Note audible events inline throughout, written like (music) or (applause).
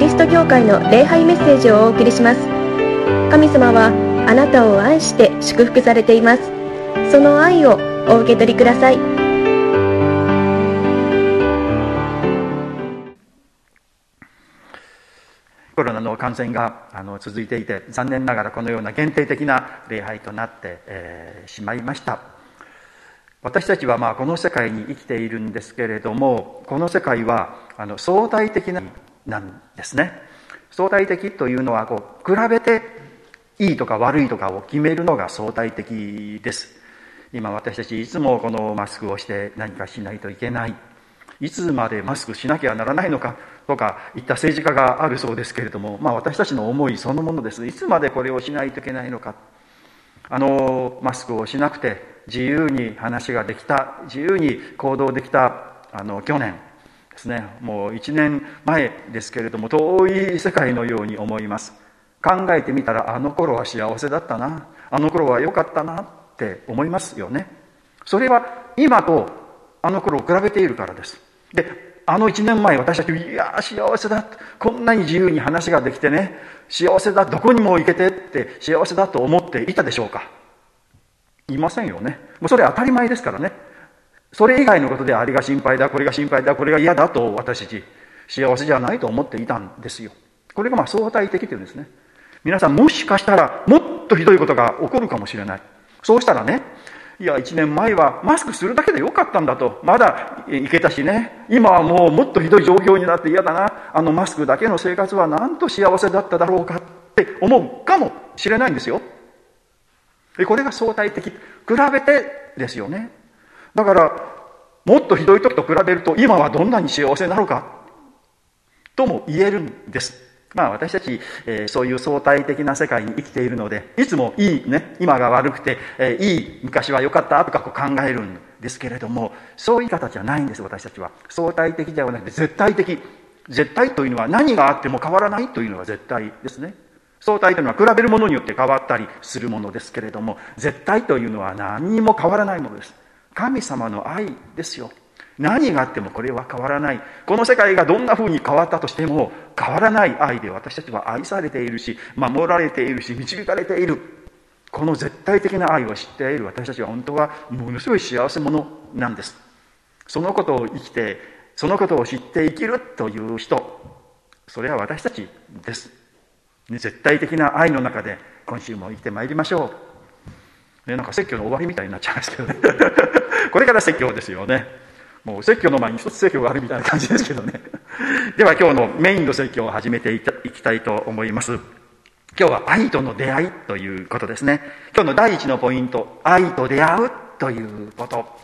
リスト教会の礼拝メッセージをお送りします。神様はあなたを愛して祝福されています。その愛をお受け取りください。コロナの感染があの続いていて残念ながらこのような限定的な礼拝となって、えー、しまいました。私たちはまあこの世界に生きているんですけれどもこの世界はあの相対的ななんですね。相対的というのはこう比べていいとか悪いとかを決めるのが相対的です。今私たちいつもこのマスクをして何かしないといけない。いつまでマスクしなきゃならないのかとかいった政治家があるそうですけれども、まあ、私たちの思いそのものです。いつまでこれをしないといけないのか。あのマスクをしなくて自由に話ができた自由に行動できたあの去年。ですね。もう1年前ですけれども遠い世界のように思います。考えてみたらあの頃は幸せだったな。あの頃は良かったなって思いますよね。それは今とあの頃を比べているからです。であの1年前私たちいや幸せだこんなに自由に話ができてね。幸せだどこにも行けてって幸せだと思っていたでしょうか。いませんよね。もうそれ当たり前ですからね。それ以外のことであれが心配だこれが心配だこれが嫌だと私たち幸せじゃないと思っていたんですよ。これがまあ相対的というんですね。皆さんもしかしたらもっとひどいことが起こるかもしれない。そうしたらねいや1年前はマスクするだけでよかったんだと。まだいけたしね。今はもうもっとひどい状況になって嫌だな。あのマスクだけの生活はなんと幸せだっただろうかって思うかもしれないんですよ。これが相対的。比べてですよね。だからもっとひどい時と比べると今はどんなに幸せなのかとも言えるんです。まあ私たち、えー、そういう相対的な世界に生きているのでいつもいいね今が悪くて、えー、いい昔は良かったとかこう考えるんですけれどもそういう方じゃないんです私たちは。相対的ではなくて絶対的。絶対というのは何があっても変わらないというのが絶対ですね。相対というのは比べるものによって変わったりするものですけれども絶対というのは何にも変わらないものです。神様の愛ですよ。何があってもこれは変わらない。この世界がどんな風に変わったとしても変わらない愛で私たちは愛されているし守られているし導かれている。この絶対的な愛を知っている。私たちは本当はものすごい幸せ者なんです。そのことを生きてそのことを知って生きるという人。それは私たちです。絶対的な愛の中で今週も生きてまいりましょう、ね、なんか説教の終わりみたいになっちゃいますけどね。(laughs) これから説教ですよね。もう説教の前に一つ説教があるみたいな感じですけどね。(laughs) では今日のメインの説教を始めていきたいと思います。今日は愛との出会いということですね。今日の第一のポイント愛と出会うということ。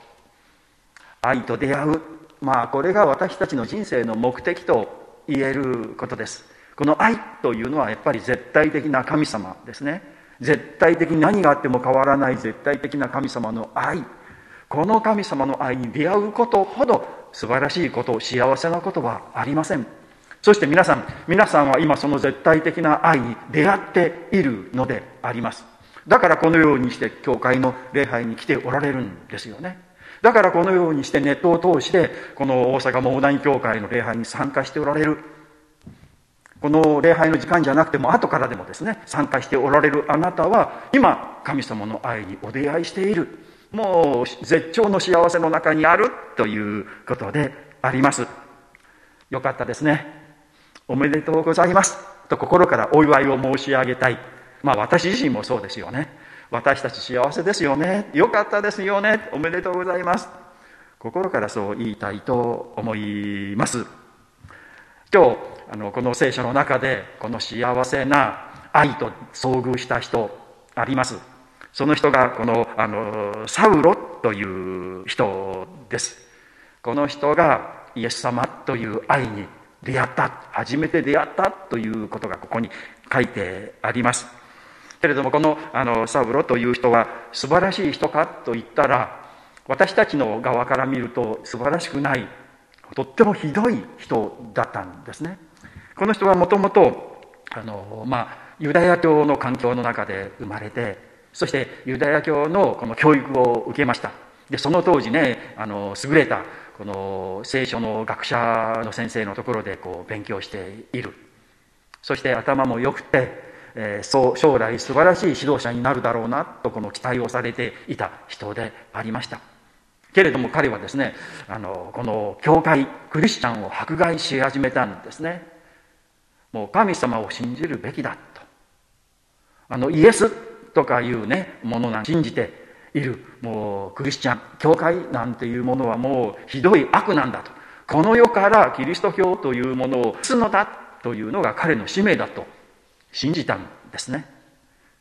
愛と出会う。まあこれが私たちの人生の目的と言えることです。この愛というのはやっぱり絶対的な神様ですね。絶対的に何があっても変わらない絶対的な神様の愛。この神様の愛に出会うことほど素晴らしいこと幸せなことはありません。そして皆さん皆さんは今その絶対的な愛に出会っているのであります。だからこのようにして教会の礼拝に来ておられるんですよね。だからこのようにしてネットを通してこの大阪モーダン教会の礼拝に参加しておられる。この礼拝の時間じゃなくても後からでもですね参加しておられるあなたは今神様の愛にお出会いしている。もう絶頂の幸せの中にあるということであります。よかったですね。おめでとうございます。と心からお祝いを申し上げたい。まあ私自身もそうですよね。私たち幸せですよね。よかったですよね。おめでとうございます。心からそう言いたいと思います。今日あのこの聖書の中でこの幸せな愛と遭遇した人あります。その人がこのあのサウロという人です。この人がイエス様という愛に出会った。初めて出会ったということがここに書いてあります。けれどもこのあのサウロという人は素晴らしい人かと言ったら私たちの側から見ると素晴らしくないとってもひどい人だったんですね。この人はもともとあの、まあ、ユダヤ教の環境の中で生まれてそしてユダヤ教のこの教育を受けました。でその当時ねあの優れたこの聖書の学者の先生のところでこう勉強している。そして頭も良くて、えー、そう将来素晴らしい指導者になるだろうなとこの期待をされていた人でありました。けれども彼はですねあのこの教会クリスチャンを迫害し始めたんですね。もう神様を信じるべきだと。あのイエスとかいうねものなん信じているもうクリスチャン教会なんていうものはもうひどい悪なんだと。この世からキリスト教というものをすのだというのが彼の使命だと信じたんですね。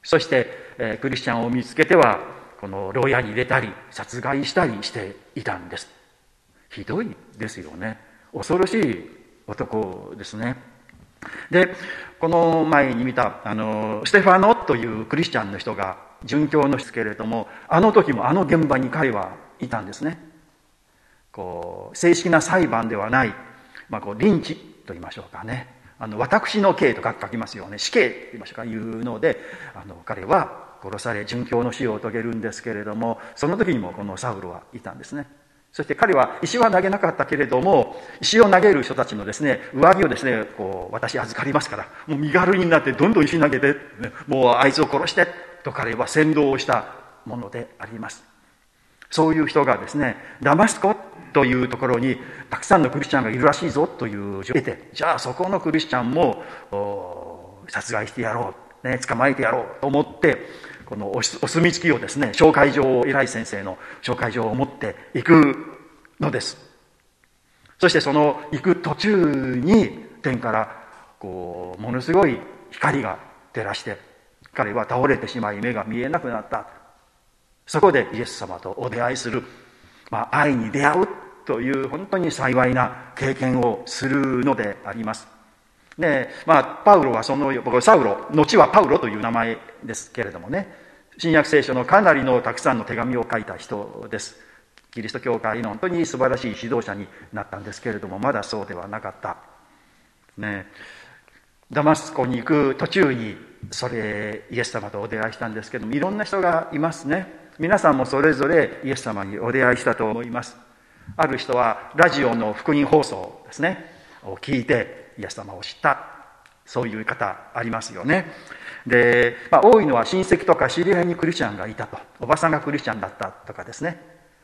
そして、え、クリスチャンを見つけてはこの牢屋に入れたり殺害したりしていたんです。ひどいですよね。恐ろしい男ですね。でこの前に見たあのステファノというクリスチャンの人が殉教のですけれどもあの時もあの現場に彼はいたんですね。こう正式な裁判ではない、まあ、こうリンチと言いましょうかね。あの私の刑と書きますよね。死刑と言いましょうかいうのであの彼は殺され殉教の死を遂げるんですけれどもその時にもこのサウロはいたんですね。そして彼は石は投げなかったけれども石を投げる人たちのですね上着をですねこう私預かりますからもう身軽になってどんどん石投げて、もうあいつを殺してと彼は先導をしたものであります。そういう人がですねダマスコというところにたくさんのクリスチャンがいるらしいぞという情報を得てじゃあそこのクリスチャンも殺害してやろう、ね、捕まえてやろうと思ってこのお墨付きをですね紹介状を偉い先生の紹介状を持っていくのです。そしてその行く途中に天からこうものすごい光が照らして彼は倒れてしまい目が見えなくなった。そこでイエス様とお出会いする、まあ、愛に出会うという本当に幸いな経験をするのであります。で、まあ、パウロはその、サウロ、後はパウロという名前ですけれどもね、新約聖書のかなりのたくさんの手紙を書いた人です。キリスト教会の本当に素晴らしい指導者になったんですけれども、まだそうではなかった。ね、ダマスコに行く途中に、それ、イエス様とお出会いしたんですけども、いろんな人がいますね。皆さんもそれぞれイエス様にお出会いしたと思います。ある人はラジオの福音放送ですね、を聞いて、イエス様を知った。そういう方ありますよね。で、まあ、多いのは親戚とか知り合いにクリスチャンがいたと。おばさんがクリスチャンだったとかですね。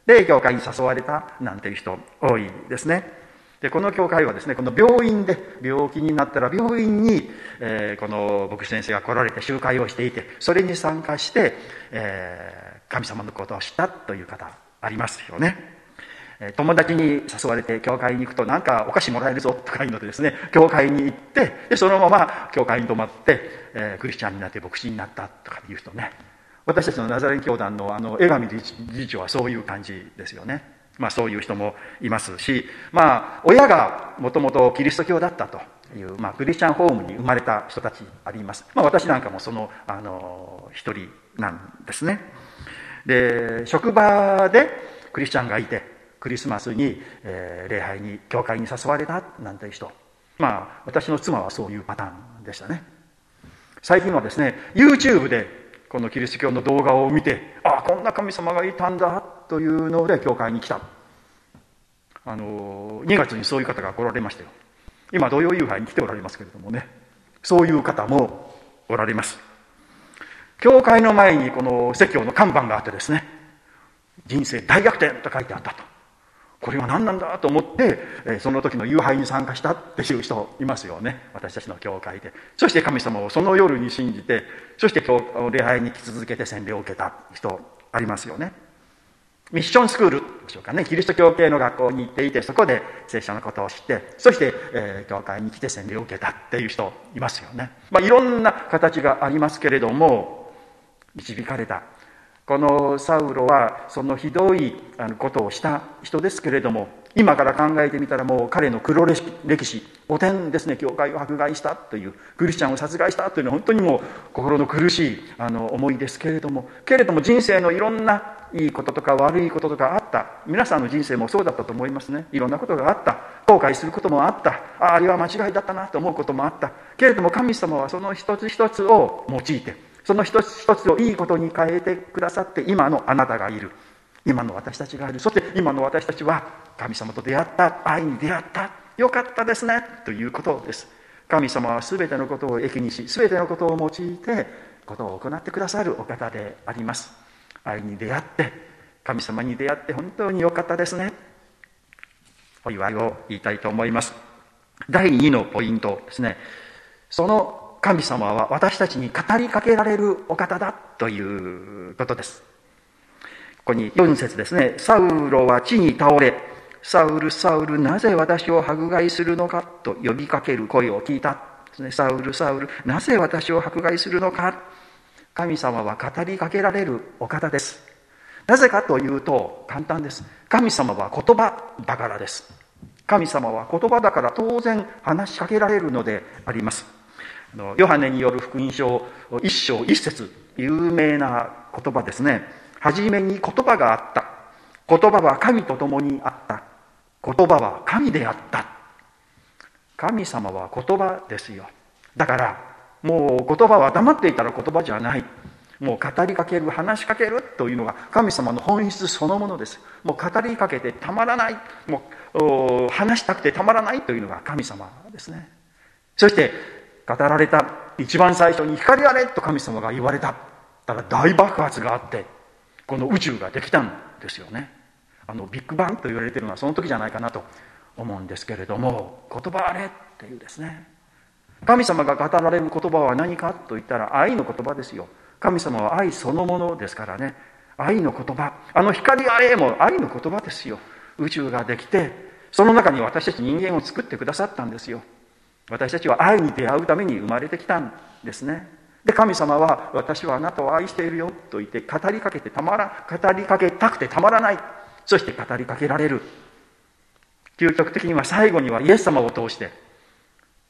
で教会に誘われたなんていう人多いですね。でこの教会はですねこの病院で病気になったら病院に、えー、この牧師先生が来られて集会をしていてそれに参加して、えー、神様のことを知ったという方ありますよね。友達に誘われて教会に行くとなんかお菓子もらえるぞとかいうのでですね教会に行ってでそのまま教会に泊まって、えー、クリスチャンになって牧師になったとかいう人ね。私たちのナザレン教団のあの江上理事長はそういう感じですよね。まあそういう人もいますしまあ親がもともとキリスト教だったという、まあ、クリスチャンホームに生まれた人たちあります、まあ、私なんかもそのあの一人なんですね。で職場でクリスチャンがいてクリスマスに、えー、礼拝に教会に誘われたなんていう人。まあ私の妻はそういうパターンでしたね。最近はですね YouTube でこのキリスト教の動画を見てああこんな神様がいたんだというので教会に来た。あの2月にそういう方が来られましたよ。今土曜夕飯に来ておられますけれどもね。そういう方もおられます。教会の前にこの説教の看板があってですね人生大逆転と書いてあったと。これは何なんだと思って、えその時の夕飯に参加したっていう人いますよね。私たちの教会で。そして神様をその夜に信じてそして礼拝に来続けて洗礼を受けた人ありますよね。ミッションスクールでしょうかね。キリスト教系の学校に行っていてそこで聖書のことを知ってそして、え、教会に来て洗礼を受けたっていう人いますよね、まあ、いろんな形がありますけれども導かれたこのサウロはそのひどいことをした人ですけれども今から考えてみたらもう彼の黒歴史汚点ですね。教会を迫害したというクリスチャンを殺害したというのは本当にもう心の苦しいあの思いですけれどもけれども人生のいろんないいこととか悪いこととかあった。皆さんの人生もそうだったと思いますね。いろんなことがあった。後悔することもあった。ああれは間違いだったなと思うこともあった。けれども神様はその一つ一つを用いてその一つ一つをいいことに変えてくださって今のあなたがいる。今の私たちがいる。そして今の私たちは神様と出会った愛に出会った。よかったですね。ということです。神様は全てのことを益にし全てのことを用いてことを行ってくださるお方であります。愛に出会って神様に出会って本当に良かったですね。お祝いを言いたいと思います。第2のポイントですね。その神様は私たちに語りかけられるお方だということですここに4節ですねサウロは地に倒れサウル、サウル、なぜ私を迫害するのかと呼びかける声を聞いた。ですね、サウル、サウル、なぜ私を迫害するのか。神様は語りかけられるお方です。なぜかというと、簡単です。神様は言葉だからです。神様は言葉だから当然話しかけられるのであります。ヨハネによる福音書一章一節、有名な言葉ですね。はじめに言葉があった。言葉は神と共にあった。言葉は神であった神様は言葉ですよだからもう言葉は黙っていたら言葉じゃないもう語りかける話しかけるというのが神様の本質そのものですもう語りかけてたまらないもう話したくてたまらないというのが神様ですねそして語られた。一番最初に光あれと神様が言われた。ただ大爆発があってこの宇宙ができたんですよね。あのビッグバンと言われてるのはその時じゃないかなと思うんですけれども言葉あれっていうですね。神様が語られる言葉は何かと言ったら愛の言葉ですよ。神様は愛そのものですからね。愛の言葉。あの光あれも愛の言葉ですよ。宇宙ができてその中に私たち人間を作ってくださったんですよ。私たちは愛に出会うために生まれてきたんですね。で神様は私はあなたを愛しているよと言って語りかけてたまら語りかけたくてたまらない。そして語りかけられる。究極的には最後にはイエス様を通して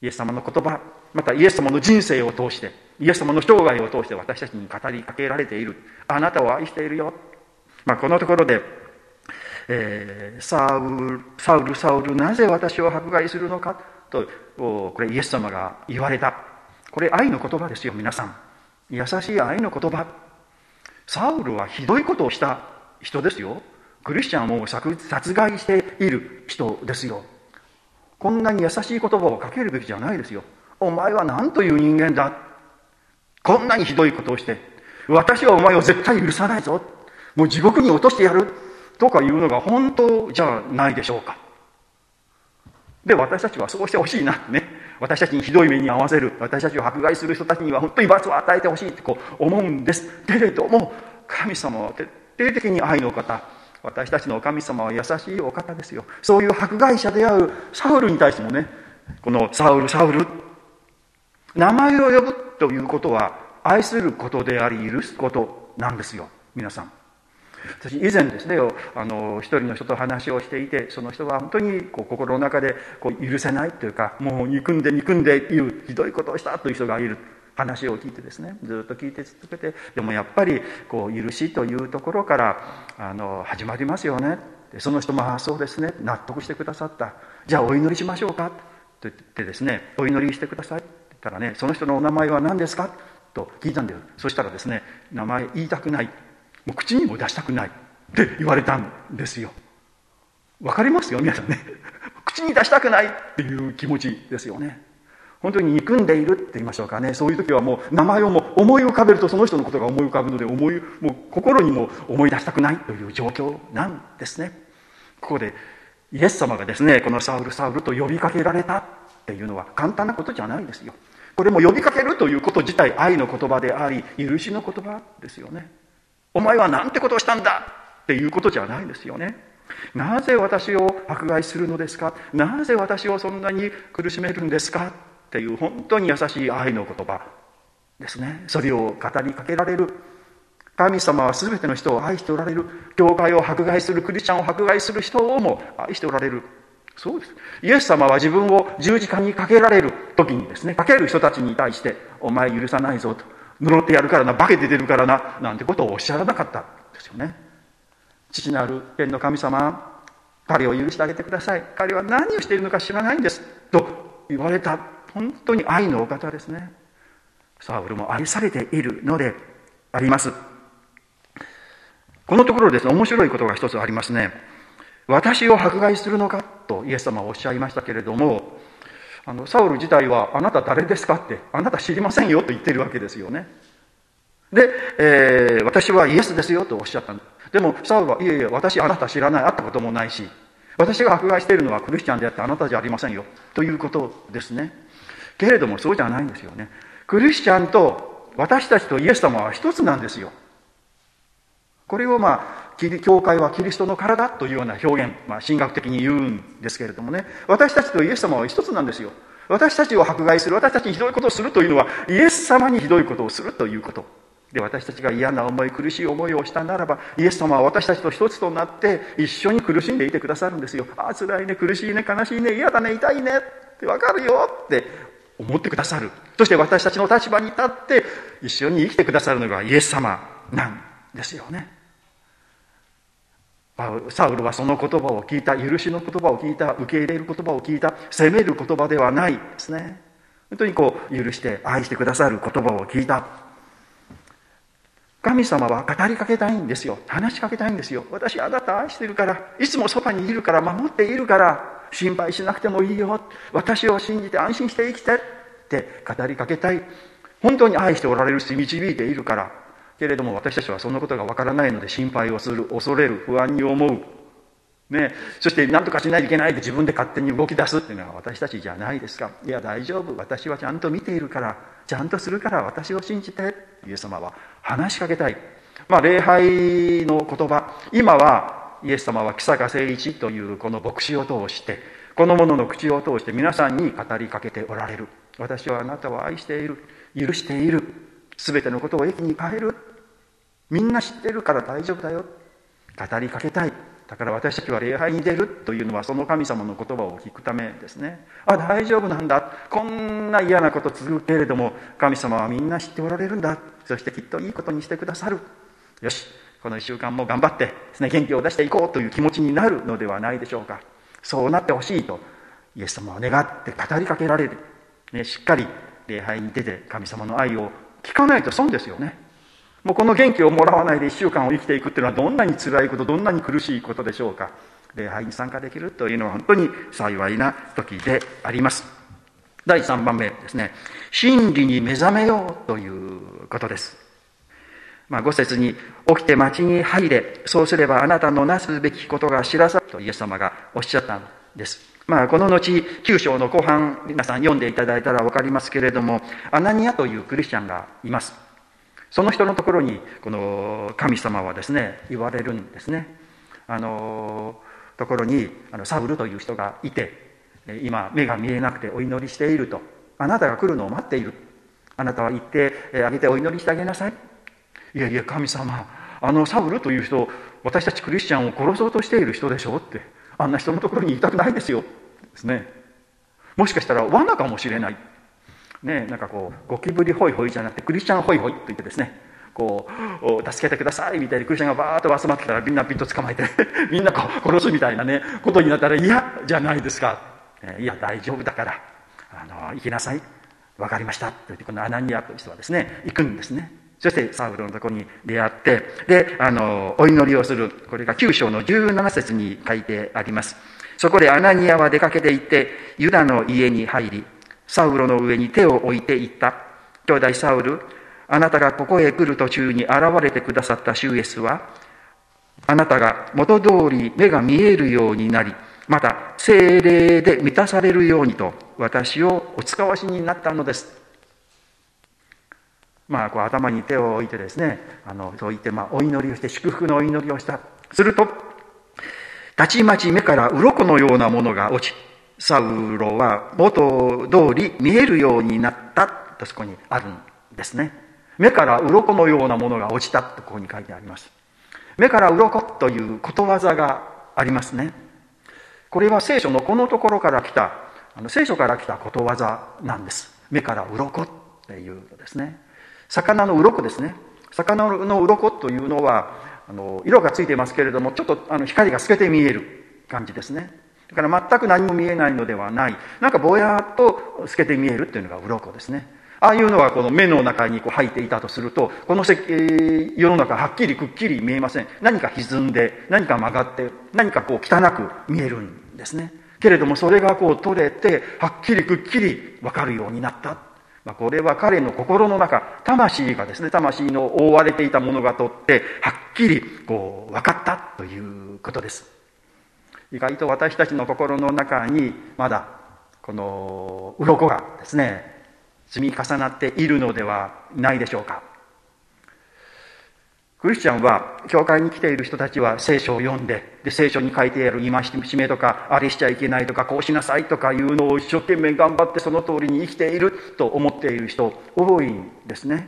イエス様の言葉またイエス様の人生を通してイエス様の生涯を通して私たちに語りかけられている。あなたを愛しているよ、まあ、このところで、えー、サウルサウルサウルなぜ私を迫害するのか。とこれイエス様が言われた。これ愛の言葉ですよ皆さん。優しい愛の言葉。サウルはひどいことをした人ですよ。クリスチャンを殺害している人ですよ。こんなに優しい言葉をかけるべきじゃないですよ。お前は何という人間だ。こんなにひどいことをして。私はお前を絶対許さないぞ。もう地獄に落としてやる。とかいうのが本当じゃないでしょうか。で私たちはそうしてほしいなね。私たちにひどい目に遭わせる。私たちを迫害する人たちには本当に罰を与えてほしいってこう思うんです。けれども神様は徹底的に愛のお方。私たちの神様は優しいお方ですよ。そういう迫害者であるサウルに対してもねこのサウルサウル名前を呼ぶということは愛することであり許すことなんですよ。皆さん。私以前ですねあの一人の人と話をしていてその人は本当にこう心の中でこう許せないというかもう憎んで憎んでいうひどいことをしたという人がいる話を聞いてですねずっと聞いて続けてでもやっぱりこう許しというところからあの始まりますよね。でその人も「ああそうですね納得してくださった。じゃあお祈りしましょうか」と言ってですね「お祈りしてください」って言ったらね「その人のお名前は何ですか?」と聞いたんだよ。そしたらですね「名前言いたくない。もう口にも出したくない」って言われたんですよ。わかりますよ皆さんね。口に出したくない。っていう気持ちですよね。本当に憎んでいるって言いましょうかね。そういう時はもう名前をも思い浮かべるとその人のことが思い浮かぶので思いもう心にも思い出したくない。という状況なんですね。ここでイエス様がですねこのサウルサウルと呼びかけられたっていうのは簡単なことじゃないんですよ。これも呼びかけるということ自体愛の言葉であり許しの言葉ですよね。お前は何てことをしたんだ？っていうことじゃないんですよね。なぜ私を迫害するのですか？なぜ私をそんなに苦しめるんですか？っていう本当に優しい愛の言葉ですね。それを語りかけられる。神様は全ての人を愛しておられる。教会を迫害するクリスチャンを迫害する人をも愛しておられる。そうです。イエス様は自分を十字架にかけられる時にですねかける人たちに対して「お前許さないぞ」と「呪ってやるからな化けて出るからな」なんてことをおっしゃらなかった。んですよね。父なる天の神様彼を許してあげてください。彼は何をしているのか知らないんです。と言われた本当に愛のお方ですね。サウルも愛されているのであります。このところですね面白いことが一つありますね。私を迫害するのかとイエス様はおっしゃいましたけれどもあのサウル自体は「あなた誰ですか?」って「あなた知りませんよ」と言ってるわけですよね。で、えー、私はイエスですよとおっしゃったでもサウルはいえいえ私あなた知らない会ったこともないし私が迫害しているのはクリスチャンであってあなたじゃありませんよということですね。けれどもそうじゃないんですよね。クリスチャンと私たちとイエス様は一つなんですよ。これをまああ教会はキリストの体というような表現、まあ、神学的に言うんですけれどもね。私たちとイエス様は一つなんですよ。私たちを迫害する私たちにひどいことをするというのはイエス様にひどいことをするということ。で私たちが嫌な思い苦しい思いをしたならばイエス様は私たちと一つとなって一緒に苦しんでいてくださるんですよ。ああ辛いね苦しいね悲しいね嫌だね痛いねってわかるよって思ってくださる。そして私たちの立場に立って一緒に生きてくださるのがイエス様なんですよね。サウルはその言葉を聞いた許しの言葉を聞いた受け入れる言葉を聞いた責める言葉ではないですね。本当にこう許して愛してくださる言葉を聞いた。神様は語りかけたいんですよ。話しかけたいんですよ。私あなた愛してるからいつもそばにいるから守っているから心配しなくてもいいよ。私を信じて安心して生きてって語りかけたい。本当に愛しておられるし導いているから。けれども私たちはそんなことがわからないので心配をする恐れる不安に思う。ね、そして何とかしないといけないで自分で勝手に動き出すっていうのは私たちじゃないですか。いや大丈夫。私はちゃんと見ているからちゃんとするから私を信じてイエス様は話しかけたい。まあ礼拝の言葉。今はイエス様は木坂誠一というこの牧師を通してこの者の口を通して皆さんに語りかけておられる。私はあなたを愛している。許している。全てのことを駅に変える。みんな知ってるから大丈夫だよ。語りかけたい。だから私たちは礼拝に出るというのはその神様の言葉を聞くためですね。あ大丈夫なんだ。こんな嫌なこと続くけれども神様はみんな知っておられるんだ。そしてきっといいことにしてくださる。よし。この1週間も頑張ってですね元気を出していこうという気持ちになるのではないでしょうか。そうなってほしいとイエス様は願って語りかけられる、ね、しっかり礼拝に出て神様の愛を聞かないと損ですよね。もうこの元気をもらわないで1週間を生きていくっていうのはどんなに辛いことどんなに苦しいことでしょうか。礼拝に参加できるというのは本当に幸いな時であります。第3番目ですね。真理に目覚めようということです。まあ、五節に起きて町に入れそうすればあなたのなすべきことが知らさとイエス様がおっしゃったんです。まあ、この後9章の後半皆さん読んでいただいたら分かりますけれどもアナニアというクリスチャンがいます。その人のところにこの神様はですね言われるんですね。あのところにあのサウルという人がいて今目が見えなくてお祈りしていると。あなたが来るのを待っている。あなたは行ってあげてお祈りしてあげなさい。いやいや神様あのサウルという人私たちクリスチャンを殺そうとしている人でしょってあんな人のところにいたくないですよ。ですね。もしかしたら罠かもしれない。ね、なんかこうゴキブリホイホイじゃなくてクリスチャンホイホイと言ってですねこう助けてくださいみたいにクリスチャンがバーッと集まってきたらみんなピンと捕まえて (laughs) みんなこう殺すみたいなねことになったら嫌じゃないですか、えいや大丈夫だからあの行きなさい。分かりました。と言ってこのアナニアという人はですね行くんですね。そしてサウルのとこに出会ってであのお祈りをする。これが9章の17節に書いてあります。そこでアナニアは出かけて行ってユダの家に入りサウロの上に手を置いていった。兄弟サウル、あなたがここへ来る途中に現れてくださった主イエスは、あなたが元通り目が見えるようになり、また精霊で満たされるようにと私をお使わしになったのです。まあ、こう頭に手を置いてですね、あのそう言って、まあ、お祈りをして祝福のお祈りをした。すると、たちまち目から鱗のようなものが落ち、サウロは元通り見えるようになったとそこにあるんですね。目から鱗のようなものが落ちたとここに書いてあります。目から鱗ということわざがありますね。これは聖書のこのところから来たあの聖書から来たことわざなんです。目から鱗っていうのですね。魚の鱗ですね。魚の鱗というのはあの色がついてますけれどもちょっとあの光が透けて見える感じですね。だから全く何も見えないのではない。なんかぼやっと透けて見えるっていうのが鱗ですね。ああいうのはこの目の中にこう入っていたとすると、この世世の中はっきりくっきり見えません。何か歪んで、何か曲がって、何かこう汚く見えるんですね。けれどもそれがこう取れてはっきりくっきり分かるようになったまあ、これは彼の心の中魂がですね魂の覆われていたものがとってはっきりこう分かったということです意外と私たちの心の中にまだこの鱗がですね積み重なっているのではないでしょうか。クリスチャンは教会に来ている人たちは聖書を読んでで聖書に書いてある戒めとかあれしちゃいけないとかこうしなさいとかいうのを一生懸命頑張ってその通りに生きていると思っている人多いんですね。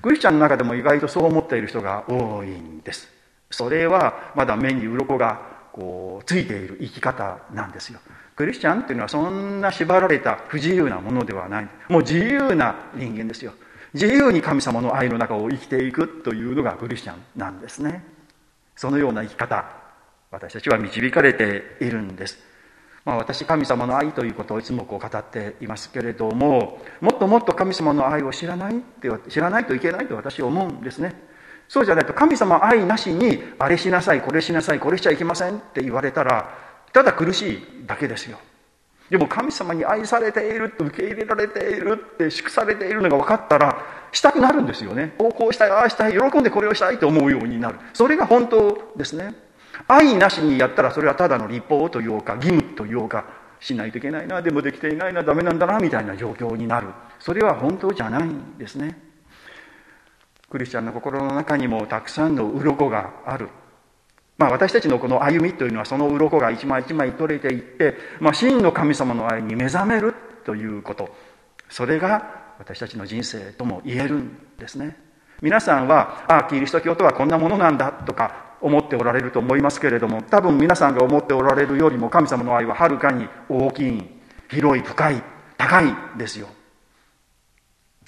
クリスチャンの中でも意外とそう思っている人が多いんです。それはまだ目に鱗がこうついている生き方なんですよ。クリスチャンっていうのはそんな縛られた不自由なものではない。もう自由な人間ですよ。自由に神様の愛の中を生きていくというのがクリスチャンなんですね。そのような生き方私たちは導かれているんです、まあ、私神様の愛ということをいつもこう語っていますけれどももっともっと神様の愛を知らないって知らないといけないと私は思うんですね。そうじゃないと神様愛なしにあれしなさいこれしなさいこれしちゃいけませんって言われたらただ苦しいだけですよ。でも神様に愛されている受け入れられているって祝されているのが分かったらしたくなるんですよね。こうしたいああしたい喜んでこれをしたいと思うようになる。それが本当ですね。愛なしにやったらそれはただの立法というか義務というかしないといけないなでもできていないなダメなんだなみたいな状況になる。それは本当じゃないんですね。クリスチャンの心の中にもたくさんの鱗がある。まあ、私たちのこの歩みというのはその鱗が一枚一枚取れていって、まあ、真の神様の愛に目覚めるということ。それが私たちの人生とも言えるんですね。皆さんはああキリスト教とはこんなものなんだとか思っておられると思いますけれども多分皆さんが思っておられるよりも神様の愛ははるかに大きい広い深い高いですよ。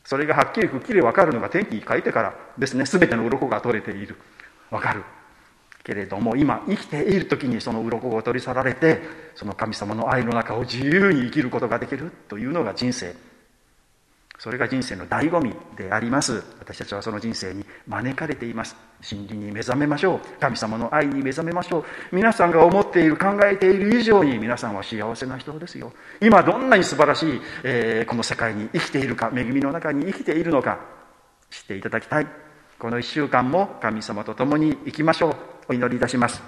それがはっきりくっきり分かるのが天気に書いてからですね。全ての鱗が取れている。分かる。けれども今生きている時にその鱗を取り去られてその神様の愛の中を自由に生きることができるというのが人生。それが人生の醍醐味であります。私たちはその人生に招かれています。真理に目覚めましょう。神様の愛に目覚めましょう。皆さんが思っている考えている以上に皆さんは幸せな人ですよ。今どんなに素晴らしい、えー、この世界に生きているか恵みの中に生きているのか知っていただきたい。この1週間も神様と共に生きましょう。お祈りいたします。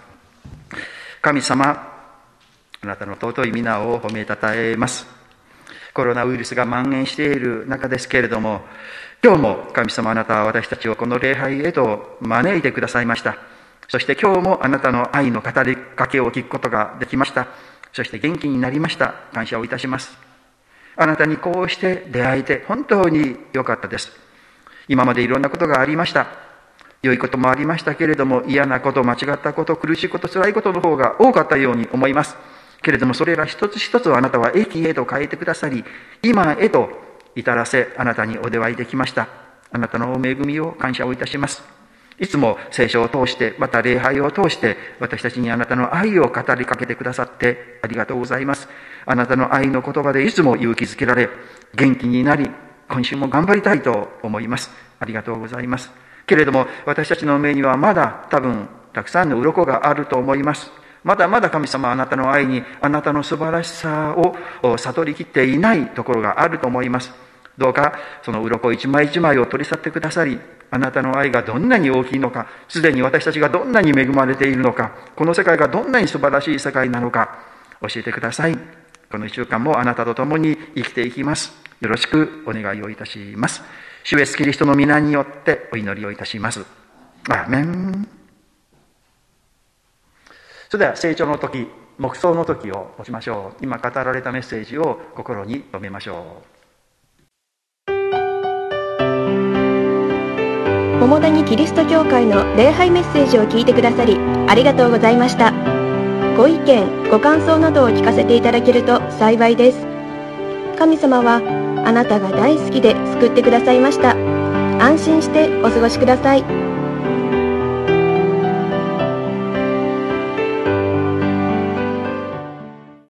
神様あなたの尊い皆を褒めたたえます。コロナウイルスが蔓延している中ですけれども今日も神様あなたは私たちをこの礼拝へと招いてくださいました。そして今日もあなたの愛の語りかけを聞くことができました。そして元気になりました。感謝をいたします。あなたにこうして出会えて本当に良かったです。今までいろんなことがありました。良いこともありましたけれども、嫌なこと、間違ったこと、苦しいこと、辛いことの方が多かったように思います。けれども、それら一つ一つをあなたは駅へと変えてくださり、今へと至らせ、あなたにお出会いできました。あなたの恵みを感謝をいたします。いつも聖書を通して、また礼拝を通して、私たちにあなたの愛を語りかけてくださってありがとうございます。あなたの愛の言葉でいつも勇気づけられ、元気になり、今週も頑張りたいと思います。ありがとうございます。けれども私たちの目にはまだ多分たくさんの鱗があると思いますまだまだ神様あなたの愛にあなたの素晴らしさを悟りきっていないところがあると思いますどうかその鱗一枚一枚を取り去ってくださりあなたの愛がどんなに大きいのかすでに私たちがどんなに恵まれているのかこの世界がどんなに素晴らしい世界なのか教えてくださいこの一週間もあなたと共に生きていきますよろしくお願いをいたします主イエスキリストの皆によってお祈りをいたします。アーメン。それでは成長の時、黙想の時を持ちましょう。今語られたメッセージを心に留めましょう。桃谷キリスト教会の礼拝メッセージを聞いてくださりありがとうございましたご意見ご感想などを聞かせていただけると幸いです神様はあなたが大好きで救ってくださいました安心してお過ごしください